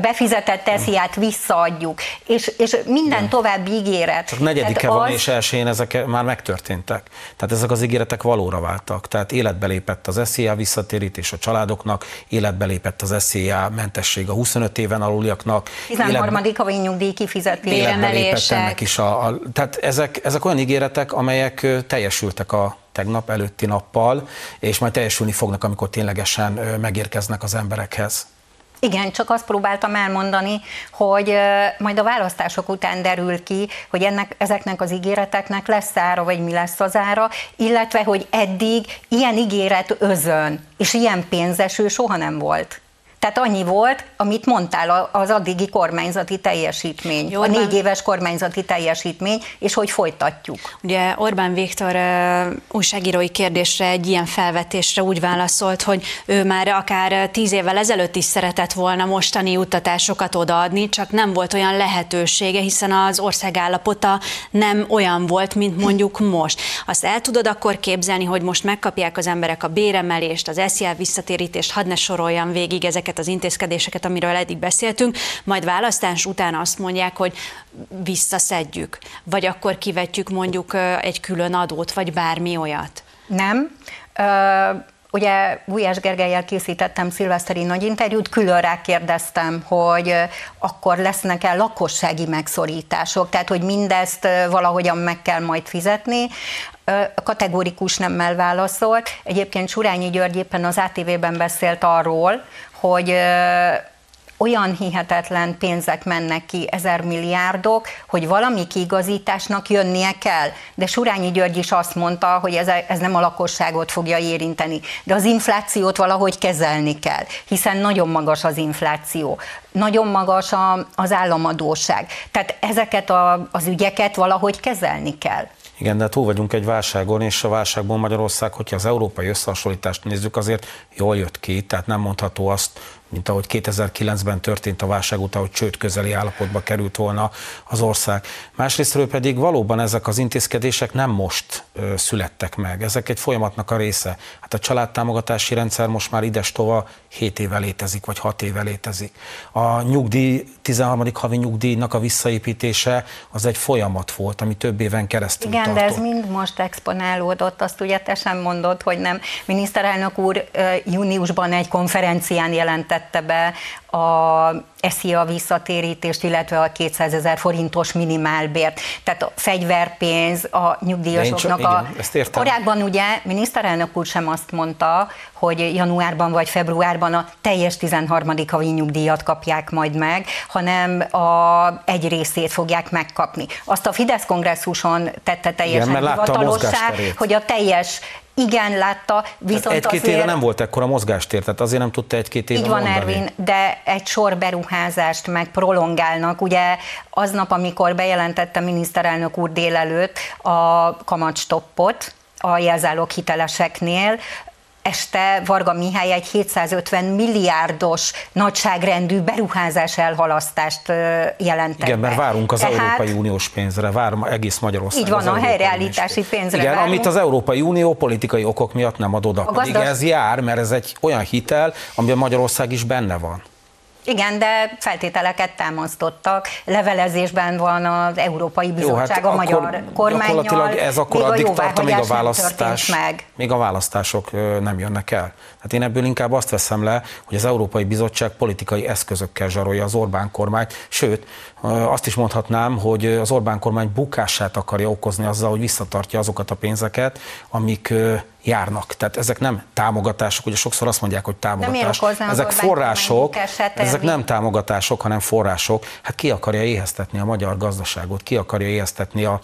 befizetett esziát visszaadjuk, és, és minden Igen. további ígéret. Csak negyedike van, az... és elsőjén ezek már megtörténtek. Tehát ezek az ígéretek valóra váltak. Tehát életbe lépett az SZIA visszatérítés a családoknak, életbe lépett az SZIA mentesség a 25 éven aluliaknak. 13. havi nyugdíj kifizetés. Életbe lépett ennek is a, a, tehát ezek, ezek olyan ígéretek, amelyek teljesültek a tegnap előtti nappal, és majd teljesülni fognak, amikor ténylegesen megérkeznek az emberekhez. Igen, csak azt próbáltam elmondani, hogy majd a választások után derül ki, hogy ennek, ezeknek az ígéreteknek lesz ára, vagy mi lesz az ára, illetve, hogy eddig ilyen ígéret özön, és ilyen pénzeső soha nem volt. Tehát annyi volt, amit mondtál, az addigi kormányzati teljesítmény, Jó, a négy éves kormányzati teljesítmény, és hogy folytatjuk. Ugye Orbán Viktor újságírói kérdésre egy ilyen felvetésre úgy válaszolt, hogy ő már akár tíz évvel ezelőtt is szeretett volna mostani juttatásokat odaadni, csak nem volt olyan lehetősége, hiszen az ország állapota nem olyan volt, mint mondjuk most. Azt el tudod akkor képzelni, hogy most megkapják az emberek a béremelést, az SZIA visszatérítést, hadd ne soroljam végig ezeket ezeket az intézkedéseket, amiről eddig beszéltünk, majd választás után azt mondják, hogy visszaszedjük, vagy akkor kivetjük mondjuk egy külön adót, vagy bármi olyat? Nem. Uh... Ugye Gulyás Gergelyel készítettem szilveszteri nagy interjút, külön rákérdeztem, hogy akkor lesznek-e lakossági megszorítások, tehát hogy mindezt valahogyan meg kell majd fizetni. Kategórikus nemmel válaszolt. Egyébként Surányi György éppen az ATV-ben beszélt arról, hogy olyan hihetetlen pénzek mennek ki, ezer milliárdok, hogy valami kiigazításnak jönnie kell. De Surányi György is azt mondta, hogy ez, ez nem a lakosságot fogja érinteni, de az inflációt valahogy kezelni kell, hiszen nagyon magas az infláció, nagyon magas a, az államadóság. Tehát ezeket a, az ügyeket valahogy kezelni kell. Igen, de túl vagyunk egy válságon, és a válságból Magyarország, hogyha az európai összehasonlítást nézzük, azért jól jött ki, tehát nem mondható azt, mint ahogy 2009-ben történt a válság után, hogy csőd közeli állapotba került volna az ország. Másrésztről pedig valóban ezek az intézkedések nem most ö, születtek meg, ezek egy folyamatnak a része. Hát a családtámogatási rendszer most már idestova 7 éve létezik, vagy 6 éve létezik. A nyugdíj, 13. havi nyugdíjnak a visszaépítése az egy folyamat volt, ami több éven keresztül Igen, tartott. de ez mind most exponálódott, azt ugye te sem mondod, hogy nem. Miniszterelnök úr júniusban egy konferencián jelentette be a a visszatérítést, illetve a 200 ezer forintos minimálbért. Tehát a fegyverpénz a nyugdíjasoknak csak, a... Igen, korábban ugye miniszterelnök úr sem azt mondta, hogy januárban vagy februárban a teljes 13. havi nyugdíjat kapják majd meg, hanem a egy részét fogják megkapni. Azt a Fidesz kongresszuson tette teljesen Igen, hivatalossá, hogy a teljes igen, látta, viszont Egy-két azért... éve nem volt ekkora mozgástér, tehát azért nem tudta egy-két éve Így van, mondani. Ervin, de egy sor beruházást meg prolongálnak. Ugye aznap, amikor bejelentette miniszterelnök úr délelőtt a kamatstoppot, a jelzálók hiteleseknél, este Varga Mihály egy 750 milliárdos nagyságrendű beruházás elhalasztást jelentett Igen, mert várunk az Tehát, Európai Uniós pénzre, várom egész Magyarország. Így van, a helyreállítási pénzre Igen, várunk. amit az Európai Unió politikai okok miatt nem ad oda. A Pedig gazdas... ez jár, mert ez egy olyan hitel, amiben Magyarország is benne van. Igen, de feltételeket támasztottak. Levelezésben van az Európai Bizottság Jó, hát a magyar kormányjal. ez akkor addig tart, amíg a választás meg. még a választások nem jönnek el. Hát én ebből inkább azt veszem le, hogy az Európai Bizottság politikai eszközökkel zsarolja az Orbán kormányt, sőt, azt is mondhatnám, hogy az Orbán kormány bukását akarja okozni azzal, hogy visszatartja azokat a pénzeket, amik járnak. Tehát ezek nem támogatások, ugye sokszor azt mondják, hogy támogatás. Ezek források, ezek nem támogatások, hanem források. Hát ki akarja éheztetni a magyar gazdaságot, ki akarja éheztetni a,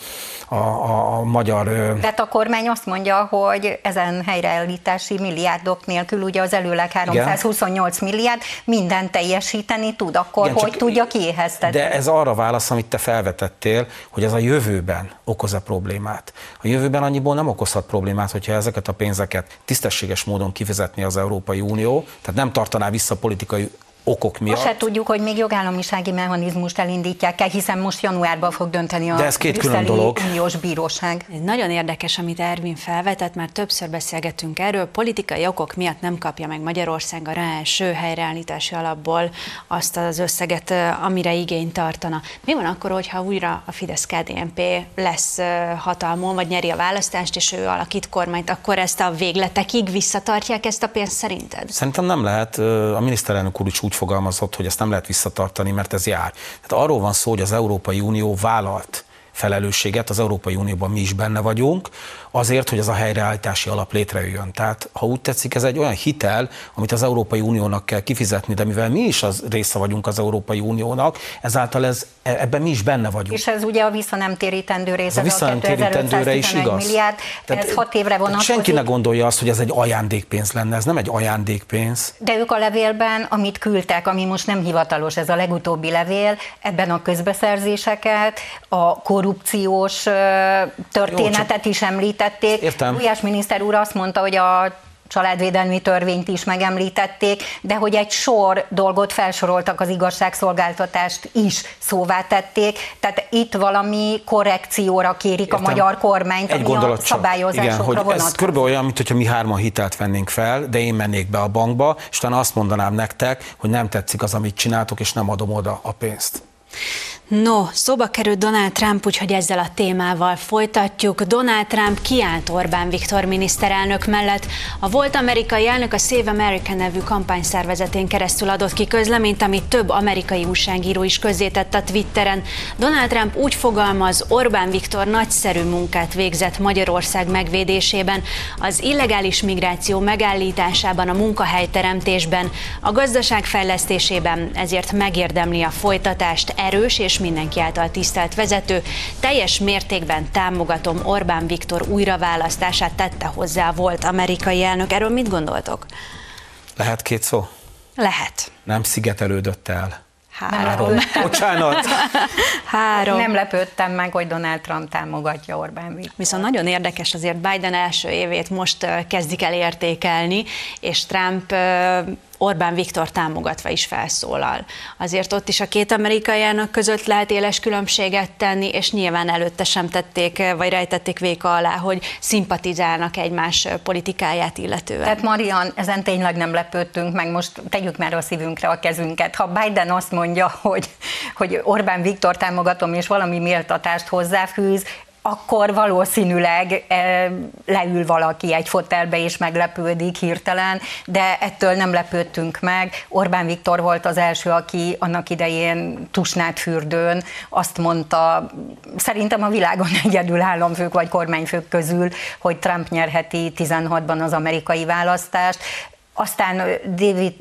a, a, a magyar... De a kormány azt mondja, hogy ezen helyreállítási milliárdok nélkül, ugye az előleg 328 Igen. milliárd minden teljesíteni tud, akkor Igen, hogy tudja kiéheztetni? De ez arra válasz, amit te felvetettél, hogy ez a jövőben okoz-e problémát. A jövőben annyiból nem okozhat problémát, hogyha ezeket a pénzeket tisztességes módon kifizetni az Európai Unió, tehát nem tartaná vissza politikai okok miatt. Most se tudjuk, hogy még jogállamisági mechanizmust elindítják el, hiszen most januárban fog dönteni a De ez két külön dolog. uniós bíróság. Nagyon érdekes, amit Ervin felvetett, már többször beszélgetünk erről. Politikai okok miatt nem kapja meg Magyarország a rá első helyreállítási alapból azt az összeget, amire igényt tartana. Mi van akkor, hogyha újra a Fidesz-KDNP lesz hatalmon, vagy nyeri a választást, és ő alakít kormányt, akkor ezt a végletekig visszatartják ezt a pénzt szerinted? Szerintem nem lehet. A miniszterelnök úr is úgy úgy fogalmazott, hogy ezt nem lehet visszatartani, mert ez jár. Tehát arról van szó, hogy az Európai Unió vállalt felelősséget, az Európai Unióban mi is benne vagyunk, azért, hogy ez a helyreállítási alap létrejöjjön. Tehát, ha úgy tetszik, ez egy olyan hitel, amit az Európai Uniónak kell kifizetni, de mivel mi is az része vagyunk az Európai Uniónak, ezáltal ez, e, ebben mi is benne vagyunk. És ez ugye a visszanemtérítendő része, a visszanemtérítendőre is igaz. Milliárd, tehát, ez hat évre vonatkozik. Senki ne gondolja azt, hogy ez egy ajándékpénz lenne, ez nem egy ajándékpénz. De ők a levélben, amit küldtek, ami most nem hivatalos, ez a legutóbbi levél, ebben a közbeszerzéseket, a korrupciós történetet Jó, is említették. Értem. Újás miniszter úr azt mondta, hogy a családvédelmi törvényt is megemlítették, de hogy egy sor dolgot felsoroltak az igazságszolgáltatást is szóvá tették, tehát itt valami korrekcióra kérik Értem. a magyar kormányt, egy ami a szabályozásokra Igen, hogy vonatkozik. ez körülbelül olyan, mintha mi hárman hitelt vennénk fel, de én mennék be a bankba, és utána azt mondanám nektek, hogy nem tetszik az, amit csináltok, és nem adom oda a pénzt. No, szóba került Donald Trump, úgyhogy ezzel a témával folytatjuk. Donald Trump kiállt Orbán Viktor miniszterelnök mellett. A volt amerikai elnök a Save America nevű kampányszervezetén keresztül adott ki közleményt, amit több amerikai újságíró is közzétett a Twitteren. Donald Trump úgy fogalmaz, Orbán Viktor nagyszerű munkát végzett Magyarország megvédésében, az illegális migráció megállításában, a munkahelyteremtésben, a gazdaság fejlesztésében, ezért megérdemli a folytatást erős és mindenki által tisztelt vezető. Teljes mértékben támogatom Orbán Viktor újraválasztását tette hozzá volt amerikai elnök. Erről mit gondoltok? Lehet két szó? Lehet. Nem szigetelődött el. Három. Bocsánat. Három. Nem lepődtem meg, hogy Donald Trump támogatja Orbán Viktor. Viszont nagyon érdekes azért Biden első évét most kezdik el értékelni, és Trump Orbán Viktor támogatva is felszólal. Azért ott is a két amerikai elnök között lehet éles különbséget tenni, és nyilván előtte sem tették, vagy rejtették véka alá, hogy szimpatizálnak egymás politikáját illetően. Tehát Marian, ezen tényleg nem lepődtünk meg, most tegyük már a szívünkre a kezünket. Ha Biden azt mondja, hogy, hogy Orbán Viktor támogatom, és valami méltatást hozzáfűz, akkor valószínűleg leül valaki egy fotelbe és meglepődik hirtelen, de ettől nem lepődtünk meg. Orbán Viktor volt az első, aki annak idején tusnát fürdőn azt mondta, szerintem a világon egyedül államfők vagy kormányfők közül, hogy Trump nyerheti 16-ban az amerikai választást. Aztán David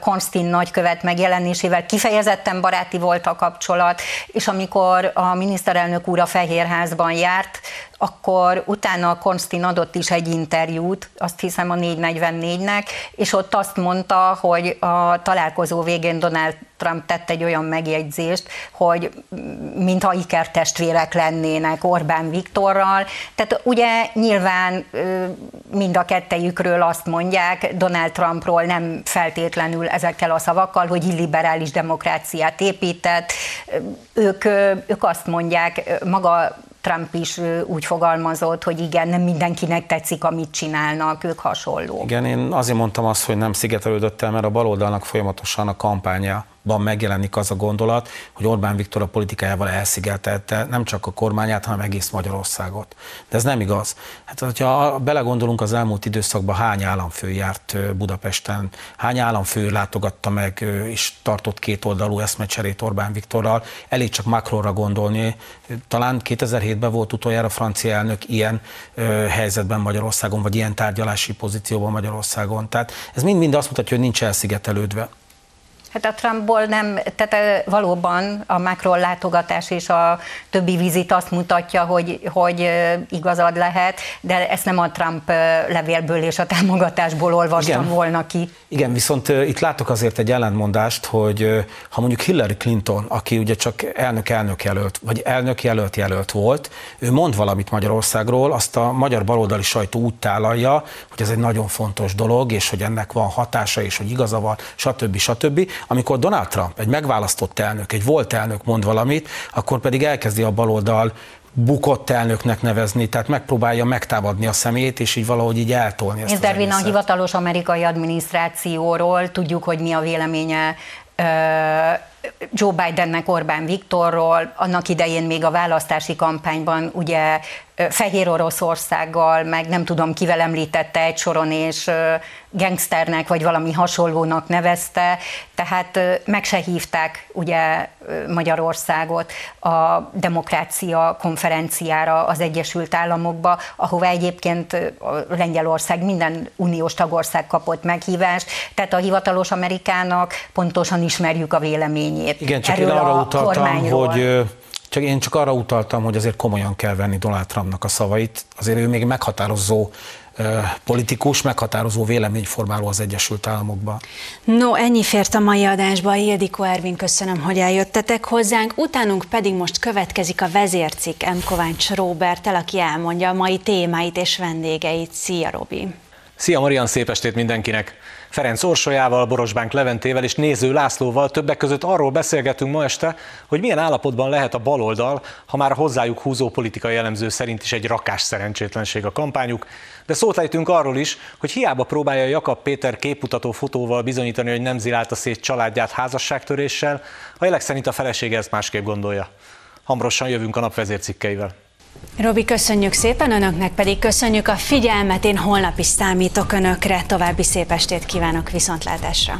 Konstin nagykövet megjelenésével kifejezetten baráti volt a kapcsolat, és amikor a miniszterelnök úr a Fehérházban járt, akkor utána Konstin adott is egy interjút, azt hiszem a 444-nek, és ott azt mondta, hogy a találkozó végén Donald Trump tett egy olyan megjegyzést, hogy mintha ikertestvérek lennének Orbán Viktorral. Tehát ugye nyilván mind a kettejükről azt mondják, Donald Trumpról nem feltétlenül ezekkel a szavakkal, hogy illiberális demokráciát épített. Ők, ők azt mondják, maga Trump is úgy fogalmazott, hogy igen, nem mindenkinek tetszik, amit csinálnak, ők hasonló. Igen, én azért mondtam azt, hogy nem szigetelődött el, mert a baloldalnak folyamatosan a kampánya ban megjelenik az a gondolat, hogy Orbán Viktor a politikájával elszigetelte nem csak a kormányát, hanem egész Magyarországot. De ez nem igaz. Hát, hogyha belegondolunk az elmúlt időszakban, hány államfő járt Budapesten, hány államfő látogatta meg és tartott két oldalú eszmecserét Orbán Viktorral, elég csak Macronra gondolni. Talán 2007-ben volt utoljára francia elnök ilyen helyzetben Magyarországon, vagy ilyen tárgyalási pozícióban Magyarországon. Tehát ez mind-mind azt mutatja, hogy nincs elszigetelődve. Hát a Trumpból nem, tehát valóban a Macron látogatás és a többi vizit azt mutatja, hogy, hogy igazad lehet, de ezt nem a Trump levélből és a támogatásból olvastam Igen. volna ki. Igen, viszont itt látok azért egy ellentmondást, hogy ha mondjuk Hillary Clinton, aki ugye csak elnök-elnök jelölt, vagy elnök-jelölt jelölt volt, ő mond valamit Magyarországról, azt a magyar baloldali sajtó úgy tálalja, hogy ez egy nagyon fontos dolog, és hogy ennek van hatása, és hogy igaza van, stb. stb amikor Donald Trump, egy megválasztott elnök, egy volt elnök mond valamit, akkor pedig elkezdi a baloldal bukott elnöknek nevezni, tehát megpróbálja megtámadni a szemét, és így valahogy így eltolni ezt Dervin a hivatalos amerikai adminisztrációról tudjuk, hogy mi a véleménye Joe Bidennek Orbán Viktorról, annak idején még a választási kampányban ugye Fehér Oroszországgal, meg nem tudom kivel említette egy soron, és gangsternek vagy valami hasonlónak nevezte, tehát meg se hívták ugye Magyarországot a demokrácia konferenciára az Egyesült Államokba, ahova egyébként Lengyelország minden uniós tagország kapott meghívást, tehát a hivatalos Amerikának pontosan ismerjük a véleményét. Igen, csak Erről én arra utaltam, hogy csak én csak arra utaltam, hogy azért komolyan kell venni Donald Trumpnak a szavait. Azért ő még meghatározó politikus, meghatározó véleményformáló az Egyesült Államokban. No, ennyi fért a mai adásba. Ildikó Ervin, köszönöm, hogy eljöttetek hozzánk. Utánunk pedig most következik a vezércik M. Kovács Róbertel, aki elmondja a mai témáit és vendégeit. Szia, Robi! Szia, Marian, szép estét mindenkinek! Ferenc Orsolyával, Borosbánk Leventével és Néző Lászlóval többek között arról beszélgetünk ma este, hogy milyen állapotban lehet a baloldal, ha már a hozzájuk húzó politikai elemző szerint is egy rakás szerencsétlenség a kampányuk, de szót ejtünk arról is, hogy hiába próbálja Jakab Péter képmutató fotóval bizonyítani, hogy nem zilálta szét családját házasságtöréssel, a jelek szerint a felesége ezt másképp gondolja. Hamarosan jövünk a nap vezércikkeivel. Robi, köszönjük szépen, önöknek pedig köszönjük a figyelmet, én holnap is számítok önökre, további szép estét kívánok viszontlátásra!